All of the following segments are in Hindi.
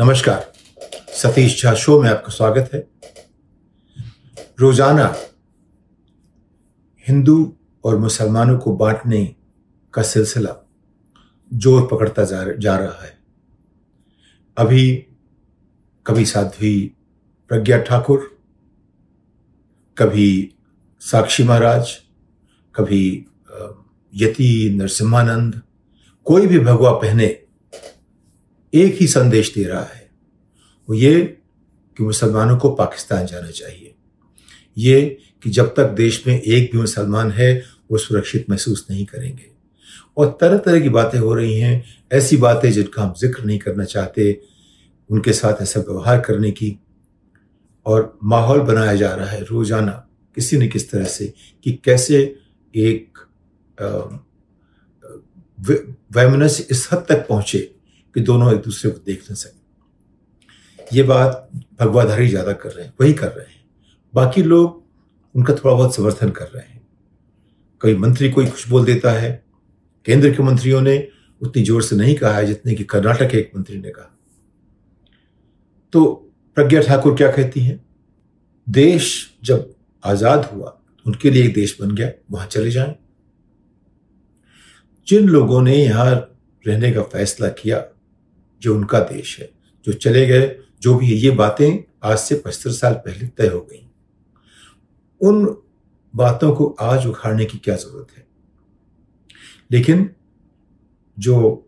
नमस्कार। सतीश झा शो में आपका स्वागत है। रोज़ाना हिंदू और मुसलमानों को बांटने का सिलसिला ज़ोर पकड़ता जा, रहा है। अभी कभी साध्वी प्रज्ञा ठाकुर कभी साक्षी महाराज कभी यति नरसिम्हानंद कोई भी भगवा पहने एक ही संदेश दे रहा है। वो ये कि मुसलमानों को पाकिस्तान जाना चाहिए। ये कि जब तक देश में एक भी मुसलमान है, वो सुरक्षित महसूस नहीं करेंगे। और तरह तरह की बातें हो रही हैं, ऐसी बातें जिनका हम ज़िक्र नहीं करना चाहते, उनके साथ ऐसा व्यवहार करने की और माहौल बनाया जा रहा है रोज़ाना, किसी न किस तरह से, कि कैसे एक वैमनस्य इस हद तक पहुँचे कि दोनों एक दूसरे को देख न सके। ये बात भगवाधारी ज़्यादा कर रहे हैं, वही कर रहे हैं। बाकी लोग उनका थोड़ा बहुत समर्थन कर रहे हैं। कई मंत्री कोई कुछ बोल देता है, केंद्र के मंत्रियों ने उतनी ज़ोर से नहीं कहा है जितने कि कर्नाटक के एक मंत्री ने कहा। तो प्रज्ञा ठाकुर क्या कहती हैं? देश जब आज़ाद हुआ, उनके लिए एक देश बन गया, वहाँ चले जाएँ। जिन लोगों ने यहाँ रहने का फैसला किया, जो उनका देश है, जो चले गए जो भी ये बातें आज से पचहत्तर साल पहले तय हो गई। उन बातों को आज उखाड़ने की क्या ज़रूरत है? लेकिन जो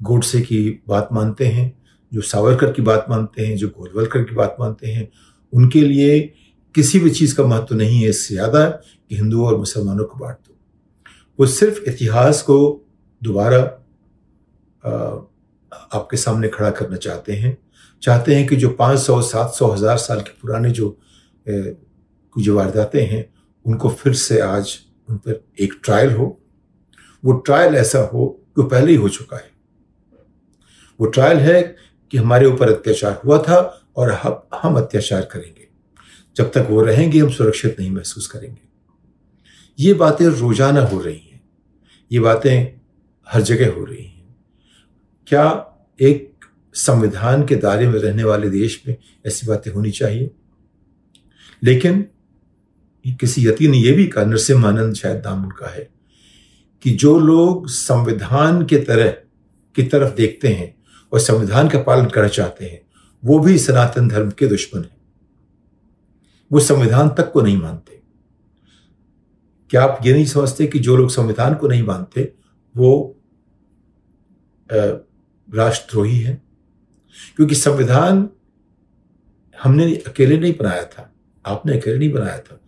गोडसे की बात मानते हैं, जो सावरकर की बात मानते हैं, जो गोलवलकर की बात मानते हैं, उनके लिए किसी भी चीज़ का महत्व नहीं है, इससे ज़्यादा कि हिंदुओं और मुसलमानों को बांट दो। वो सिर्फ़ इतिहास को दोबारा आपके सामने खड़ा करना चाहते हैं चाहते हैं कि जो 500, 700, हज़ार साल के पुराने जो जो वारदातें हैं उनको फिर से आज उन पर एक ट्रायल हो। वो ट्रायल ऐसा हो कि पहले ही हो चुका है। वो ट्रायल है कि हमारे ऊपर अत्याचार हुआ था और हम हम अत्याचार करेंगे। जब तक वो रहेंगे हम सुरक्षित नहीं महसूस करेंगे। ये बातें रोज़ाना हो रही हैं। ये बातें हर जगह हो रही हैं। क्या एक संविधान के दायरे में रहने वाले देश में ऐसी बातें होनी चाहिए। लेकिन किसी यति ने यह भी कहा नरसिम्हानंद शायद नाम उनका है कि जो लोग संविधान के तरह की तरफ़ देखते हैं और संविधान का पालन करना चाहते हैं, वो भी सनातन धर्म के दुश्मन हैं। वो संविधान तक को नहीं मानते। क्या आप ये नहीं समझते कि जो लोग संविधान को नहीं मानते, वो राष्ट्रद्रोही है? क्योंकि संविधान हमने अकेले नहीं बनाया था, आपने अकेले नहीं बनाया था।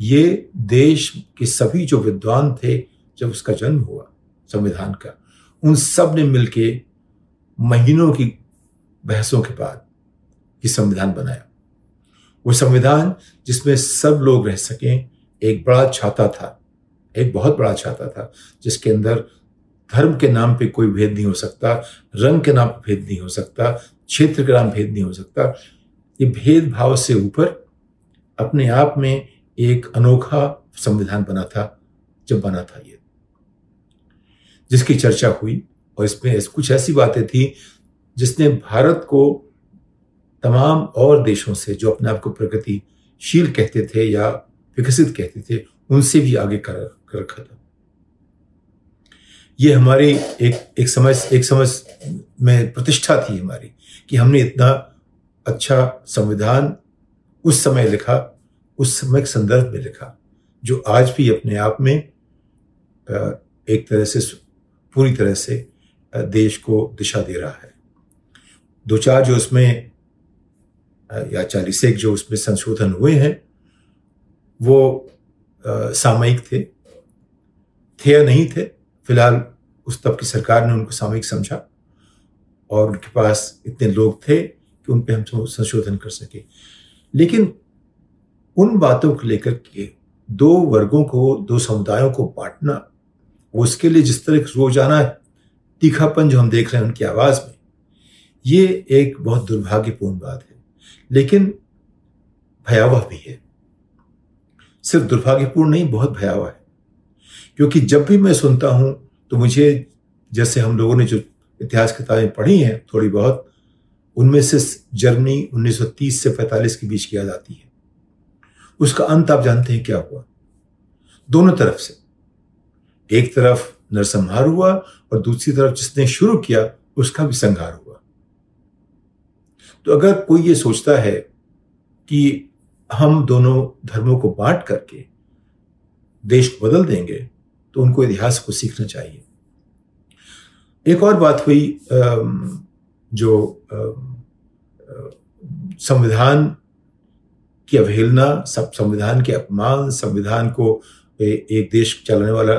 ये देश के सभी जो विद्वान थे, जब उसका जन्म हुआ संविधान का, उन सबने मिलके महीनों की बहसों के बाद ये संविधान बनाया। वो संविधान जिसमें सब लोग रह सकें, एक बड़ा छाता था, एक बहुत बड़ा छाता था, जिसके अंदर धर्म के नाम पे कोई भेद नहीं हो सकता रंग के नाम पे भेद नहीं हो सकता क्षेत्र के नाम भेद नहीं हो सकता। ये भेदभाव से ऊपर अपने आप में एक अनोखा संविधान बना था जब बना था ये। जिसकी चर्चा हुई और इसमें कुछ ऐसी बातें थी जिसने भारत को तमाम और देशों से जो अपने आप को प्रगतिशील कहते थे या विकसित कहते थे उनसे भी आगे कर, रखा था। ये हमारी एक एक समझ एक समझ में प्रतिष्ठा थी हमारी कि हमने इतना अच्छा संविधान उस समय लिखा, उस समय के संदर्भ में लिखा, जो आज भी अपने आप में एक तरह से पूरी तरह से देश को दिशा दे रहा है। दो चार जो उसमें या चालीस एक जो उसमें संशोधन हुए हैं, वो सामयिक थे थे या नहीं थे, फ़िलहाल उस तब की सरकार ने उनको सामयिक समझा और उनके पास इतने लोग थे कि उन पर हम संशोधन कर सके। लेकिन उन बातों को लेकर के दो वर्गों को, दो समुदायों को बांटना उसके लिए जिस तरह रोज़ाना तीखापन जो हम देख रहे हैं उनकी आवाज़ में, ये एक बहुत दुर्भाग्यपूर्ण बात है। लेकिन भयावह भी है। सिर्फ़ दुर्भाग्यपूर्ण नहीं, बहुत भयावह है। क्योंकि जब भी मैं सुनता हूँ तो मुझे जैसे हम लोगों ने जो इतिहास किताबें पढ़ी हैं थोड़ी बहुत, उनमें से जर्मनी 1930 से 45 के बीच की याद आती है। उसका अंत आप जानते हैं क्या हुआ? दोनों तरफ़ से। एक तरफ़ नरसंहार हुआ और दूसरी तरफ़ जिसने शुरू किया, उसका भी संहार हुआ। तो अगर कोई ये सोचता है कि हम दोनों धर्मों को बांट करके देश को बदल देंगे तो उनको इतिहास को सीखना चाहिए। एक और बात हुई जो संविधान की अवहेलना, सब संविधान के अपमान, संविधान को एक देश चलाने वाला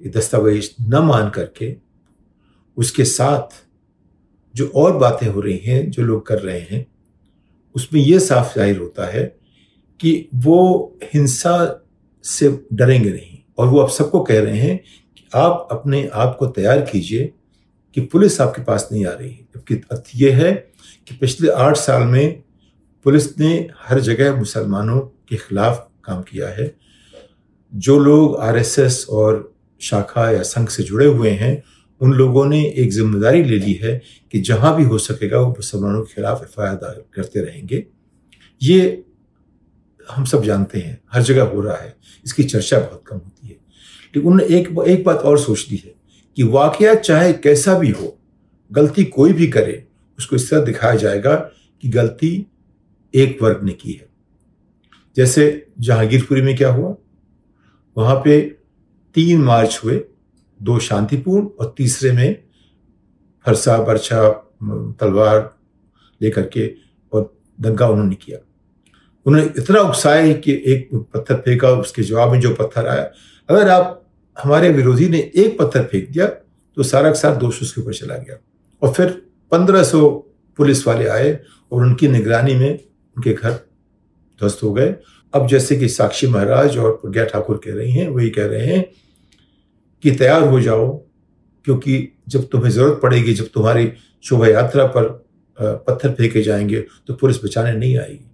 दस्तावेज़ न मान करके, उसके साथ जो और बातें हो रही हैं, जो लोग कर रहे हैं, उसमें यह साफ़ ज़ाहिर होता है कि वो हिंसा से डरेंगे नहीं। और वो आप सबको कह रहे हैं कि आप अपने आप को तैयार कीजिए कि पुलिस आपके पास नहीं आ रही जबकि तथ्य यह है कि पिछले आठ साल में पुलिस ने हर जगह मुसलमानों के खिलाफ काम किया है। जो लोग आरएसएस और शाखा या संघ से जुड़े हुए हैं, उन लोगों ने एक ज़िम्मेदारी ले ली है कि जहाँ भी हो सकेगा वो मुसलमानों के खिलाफ एफ़ करते रहेंगे। ये हम सब जानते हैं, हर जगह हो रहा है, इसकी चर्चा बहुत कम होती है। लेकिन उन्होंने एक एक बात और सोच ली है कि वाकया चाहे कैसा भी हो, गलती कोई भी करे, उसको इस तरह दिखाया जाएगा कि गलती एक वर्ग ने की है। जैसे जहांगीरपुरी में क्या हुआ? वहाँ पे तीन मार्च हुए, दो शांतिपूर्ण और तीसरे में फरसा, बरछा तलवार लेकर के और दंगा उन्होंने किया। उन्होंने इतना उकसाया कि एक पत्थर फेंका उसके जवाब में जो पत्थर आया, अगर आप हमारे विरोधी ने एक पत्थर फेंक दिया तो सारा का सारा दोष उसके ऊपर चला गया। और फिर पंद्रह सौ पुलिस वाले आए और उनकी निगरानी में उनके घर ध्वस्त हो गए। अब जैसे कि साक्षी महाराज और प्रज्ञा ठाकुर कह रही हैं, वही कह रहे हैं कि तैयार हो जाओ, क्योंकि जब तुम्हें ज़रूरत पड़ेगी, जब तुम्हारी शोभा यात्रा पर पत्थर फेंके जाएँगे तो पुलिस बचाने नहीं आएगी।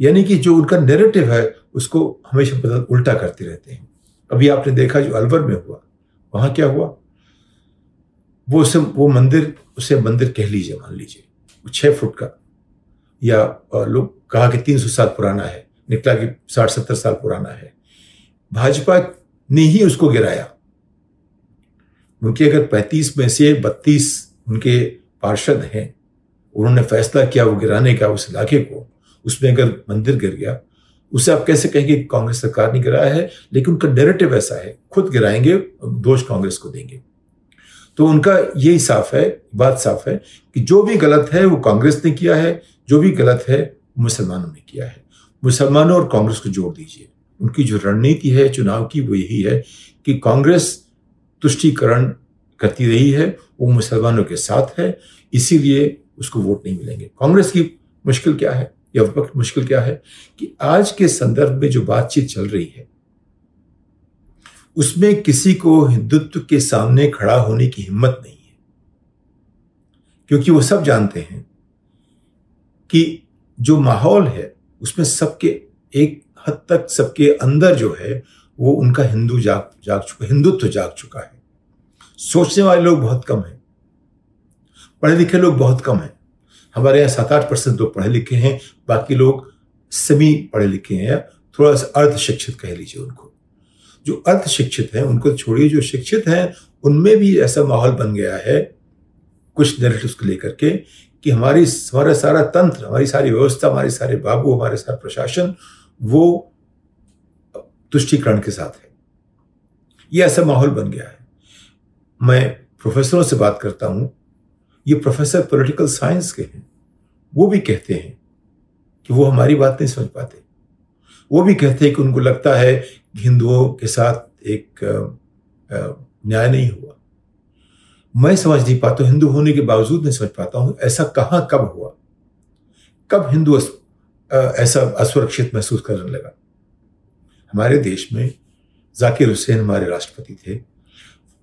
यानी कि जो उनका नेरेटिव है, उसको हमेशा बदल उल्टा करते रहते हैं। अभी आपने देखा जो अलवर में हुआ, वहाँ क्या हुआ? वो उसे, वो मंदिर, उसे मंदिर कह लीजिए, मान लीजिए, वो छह फुट का, या लोग कहा कि तीन सौ साल पुराना है, निकला कि साठ सत्तर साल पुराना है। भाजपा ने ही उसको गिराया। उनके अगर पैंतीस में से बत्तीस उनके पार्षद हैं, उन्होंने फैसला किया वो गिराने का उस इलाके को उसमें अगर मंदिर गिर गया, उसे आप कैसे कहेंगे कांग्रेस सरकार ने गिराया है, लेकिन उनका नेरेटिव ऐसा है, खुद गिराएँगे, दोष कांग्रेस को देंगे। तो उनका यही साफ़ है, बात साफ़ है कि जो भी गलत है, वो कांग्रेस ने किया है, जो भी गलत है, मुसलमानों ने किया है। मुसलमानों और कांग्रेस को जोड़ दीजिए। उनकी जो रणनीति है, चुनाव की, वो यही है कि कांग्रेस तुष्टिकरण करती रही है, वो मुसलमानों के साथ है, इसीलिए उसको वोट नहीं मिलेंगे। कांग्रेस की मुश्किल क्या है? या वक्त मुश्किल क्या है कि आज के संदर्भ में जो बातचीत चल रही है, उसमें किसी को हिंदुत्व के सामने खड़ा होने की हिम्मत नहीं है। क्योंकि वो सब जानते हैं कि जो माहौल है, उसमें सबके एक हद तक सबके अंदर जो है, वो उनका हिंदू जाग जाग चुका, हिंदुत्व जाग चुका है। सोचने वाले लोग बहुत कम हैं, पढ़े लिखे लोग बहुत कम हैं। हमारे यहाँ सात आठ परसेंट लोग पढ़े लिखे हैं, बाकी लोग सभी पढ़े लिखे हैं। थोड़ा सा अर्ध शिक्षित कह लीजिए उनको। जो अर्ध शिक्षित हैं, उनको छोड़िए, जो शिक्षित हैं, उनमें भी ऐसा माहौल बन गया है, कुछ नेरेटिव्स को लेकर के, कि हमारी हमारा सारा तंत्र, हमारी सारी व्यवस्था, हमारे सारे बाबू, हमारे सारा प्रशासन, वो तुष्टिकरण के साथ है। ये ऐसा माहौल बन गया है। मैं प्रोफेसरों से बात करता हूँ। ये प्रोफेसर पॉलिटिकल साइंस के हैं। वो भी कहते हैं कि वो हमारी बात नहीं समझ पाते। वो भी कहते हैं कि उनको लगता है हिंदुओं के साथ एक न्याय नहीं हुआ। मैं समझ नहीं पाता, हिंदू होने के बावजूद नहीं समझ पाता हूँ, ऐसा कहाँ, कब हुआ? कब हिंदू ऐसा असुरक्षित महसूस करने लगा? हमारे देश में जाकिर हुसैन हमारे राष्ट्रपति थे,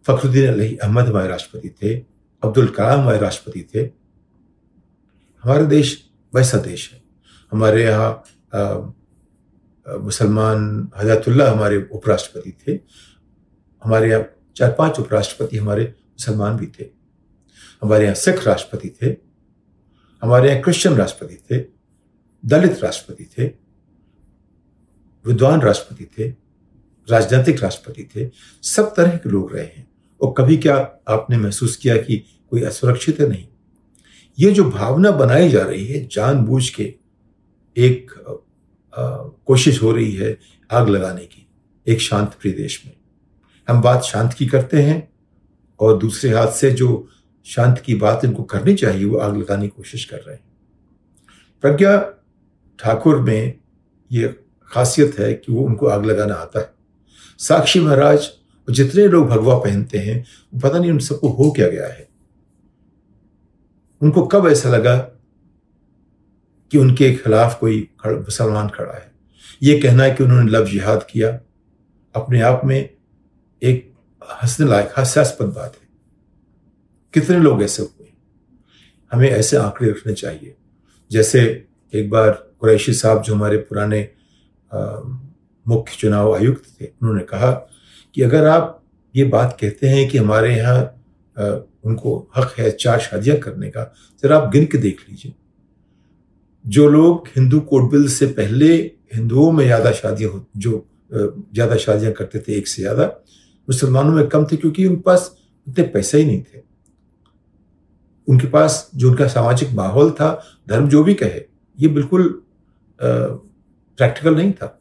फखरुद्दीन अली अहमद हमारे राष्ट्रपति थे अब्दुल कलाम हमारे राष्ट्रपति थे। हमारा देश वैसा देश है। हमारे यहाँ मुसलमान हजरतुल्ला हमारे उपराष्ट्रपति थे। हमारे यहाँ चार पाँच उपराष्ट्रपति हमारे मुसलमान भी थे। हमारे यहाँ सिख राष्ट्रपति थे। हमारे यहाँ क्रिश्चियन राष्ट्रपति थे। दलित राष्ट्रपति थे। विद्वान राष्ट्रपति थे। राजनीतिक राष्ट्रपति थे। सब तरह के लोग रहे हैं। और कभी क्या आपने महसूस किया कि कोई असुरक्षित है? नहीं। ये जो भावना बनाई जा रही है जानबूझ के एक आ, कोशिश हो रही है आग लगाने की एक शांत प्रिय देश में। हम बात शांत की करते हैं और दूसरे हाथ से जो शांत की बात इनको करनी चाहिए वो आग लगाने की कोशिश कर रहे हैं। प्रज्ञा ठाकुर में ये खासियत है कि वो उनको आग लगाना आता है। साक्षी महाराज और जितने लोग भगवा पहनते हैं, पता नहीं उन सबको हो क्या गया है। उनको कब ऐसा लगा कि उनके खिलाफ कोई मुसलमान खड़ा है? ये कहना है कि उन्होंने लव जिहाद किया। अपने आप में एक हंसने लायक हास्यास्पद बात है। कितने लोग ऐसे हुए? हमें ऐसे आंकड़े रखने चाहिए। जैसे एक बार कुरैशी साहब जो हमारे पुराने मुख्य चुनाव आयुक्त थे, उन्होंने कहा कि अगर आप ये बात कहते हैं कि हमारे यहाँ उनको हक है चार शादियाँ करने का, जरा आप गिन के देख लीजिए। जो लोग हिंदू कोड बिल से पहले हिंदुओं में ज़्यादा शादियाँ जो ज़्यादा शादियाँ करते थे एक से ज़्यादा, मुसलमानों में कम थे क्योंकि उनके पास उतने पैसे ही नहीं थे। उनके पास जो उनका सामाजिक माहौल था, धर्म जो भी कहे, ये बिल्कुल प्रैक्टिकल नहीं था।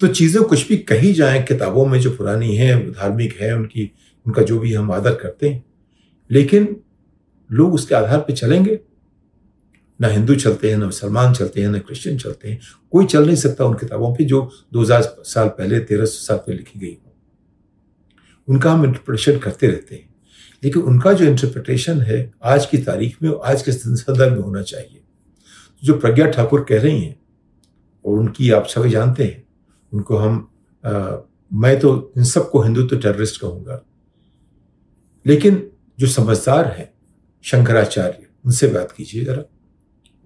तो चीज़ें कुछ भी कही जाए, किताबों में जो पुरानी है, धार्मिक है, उनकी, उनका जो भी हम आदर करते हैं। लेकिन लोग उसके आधार पर चलेंगे। ना हिंदू चलते हैं, ना मुसलमान चलते हैं, ना क्रिश्चियन चलते हैं। कोई चल नहीं सकता उन किताबों पे जो 2000 साल पहले, तेरह सौ साल पहले लिखी गई हो। उनका हम इंटरप्रिटेशन करते रहते हैं। लेकिन उनका जो इंटरप्रिटेशन है, आज की तारीख में आज के संदर्भ में होना चाहिए। जो प्रज्ञा ठाकुर कह रही हैं, और उनकी आप सभी जानते हैं उनको हम आ, मैं तो इन सबको हिंदू तो टेररिस्ट कहूँगा। लेकिन जो समझदार है शंकराचार्य उनसे बात कीजिए जरा।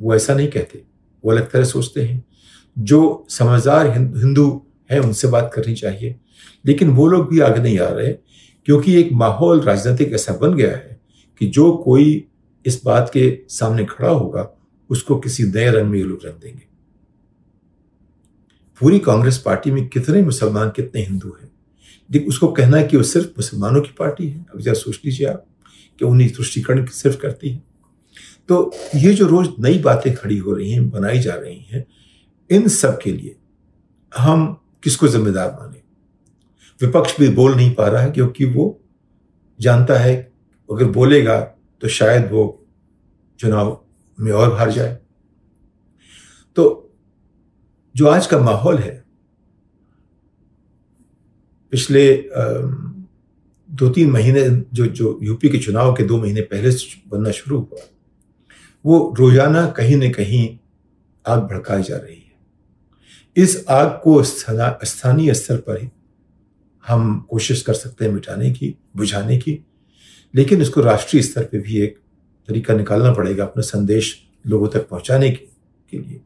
वो ऐसा नहीं कहते वो अलग तरह सोचते हैं। जो समझदार हिंदू है उनसे बात करनी चाहिए। लेकिन वो लोग भी आगे नहीं आ रहे क्योंकि एक माहौल राजनीतिक ऐसा बन गया है कि जो कोई इस बात के सामने खड़ा होगा उसको किसी नए रंग में ये लोग रंग देंगे। पूरी कांग्रेस पार्टी में कितने मुसलमान, कितने हिंदू हैं? लेकिन उसको कहना है कि वो सिर्फ़ मुसलमानों की पार्टी है। अब जरा सोच लीजिए आप कि उन्हीं तुष्टिकरण सिर्फ़ करती है। तो ये जो रोज नई बातें खड़ी हो रही हैं, बनाई जा रही हैं, इन सब के लिए हम किसको जिम्मेदार माने? विपक्ष भी बोल नहीं पा रहा है क्योंकि वो जानता है, अगर बोलेगा तो शायद वो चुनाव में और हार जाए। तो जो आज का माहौल है, पिछले दो तीन महीने जो जो यूपी के चुनाव के दो महीने पहले से बनना शुरू हुआ, वो रोज़ाना कहीं न कहीं आग भड़काई जा रही है। इस आग को स्थानीय स्तर पर ही हम कोशिश कर सकते हैं मिटाने की, बुझाने की, लेकिन इसको राष्ट्रीय स्तर पे भी एक तरीका निकालना पड़ेगा अपना संदेश लोगों तक पहुँचाने के लिए।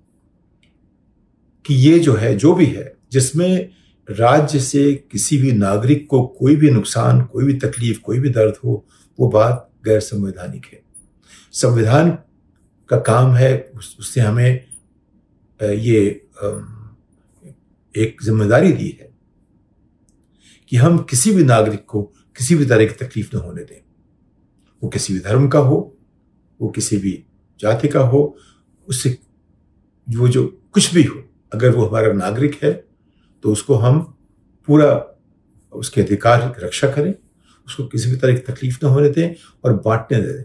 कि ये जो है, जो भी है, जिसमें राज्य से किसी भी नागरिक को कोई भी नुकसान, कोई भी तकलीफ़, कोई भी दर्द हो, वो बात गैर संवैधानिक है। संविधान का काम है उससे हमें ये एक ज़िम्मेदारी दी है कि हम किसी भी नागरिक को किसी भी तरह की तकलीफ़ न होने दें। वो किसी भी धर्म का हो, वो किसी भी जाति का हो, उससे वो जो कुछ भी हो अगर वो हमारा नागरिक है तो उसको हम पूरा उसके अधिकार की रक्षा करें, उसको किसी भी तरह की तकलीफ़ ना होने दें और बांटने दें।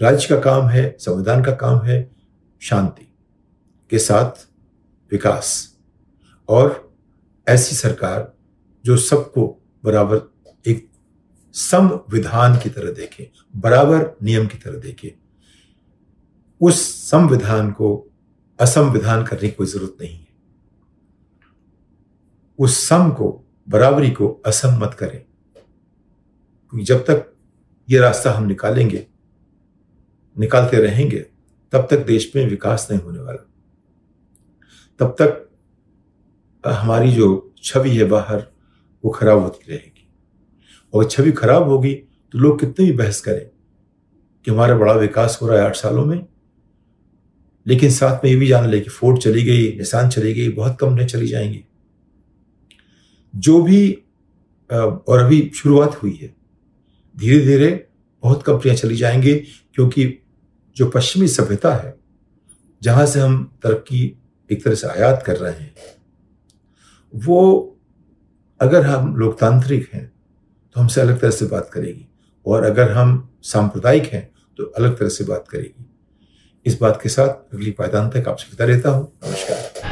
राज्य का काम है, संविधान का काम है शांति के साथ विकास। और ऐसी सरकार जो सबको बराबर एक संविधान की तरह देखे, बराबर नियम की तरह देखे, उस संविधान को असंविधान करने की कोई ज़रूरत नहीं है। उस सम को, बराबरी को असम मत करें। क्योंकि जब तक ये रास्ता हम निकालेंगे, निकालते रहेंगे, तब तक देश में विकास नहीं होने वाला। तब तक हमारी जो छवि है बाहर, वो खराब होती रहेगी। और छवि खराब होगी तो लोग कितने भी बहस करें कि हमारा बड़ा विकास हो रहा है आठ सालों में। लेकिन साथ में ये भी जान ले कि फोर्ड चली गई, निशान चली गई, बहुत कंपनियाँ चली जाएँगी। जो भी और अभी शुरुआत हुई है धीरे धीरे बहुत कंपनियाँ चली जाएँगी, क्योंकि जो पश्चिमी सभ्यता है, जहाँ से हम तरक्की एक तरह से आयात कर रहे हैं, वो अगर हम लोकतांत्रिक हैं तो हमसे अलग तरह से बात करेगी, और अगर हम सांप्रदायिक हैं तो अलग तरह से बात करेगी। इस बात के साथ अगली पायदान तक आपसे विदा लेता हूँ। नमस्कार।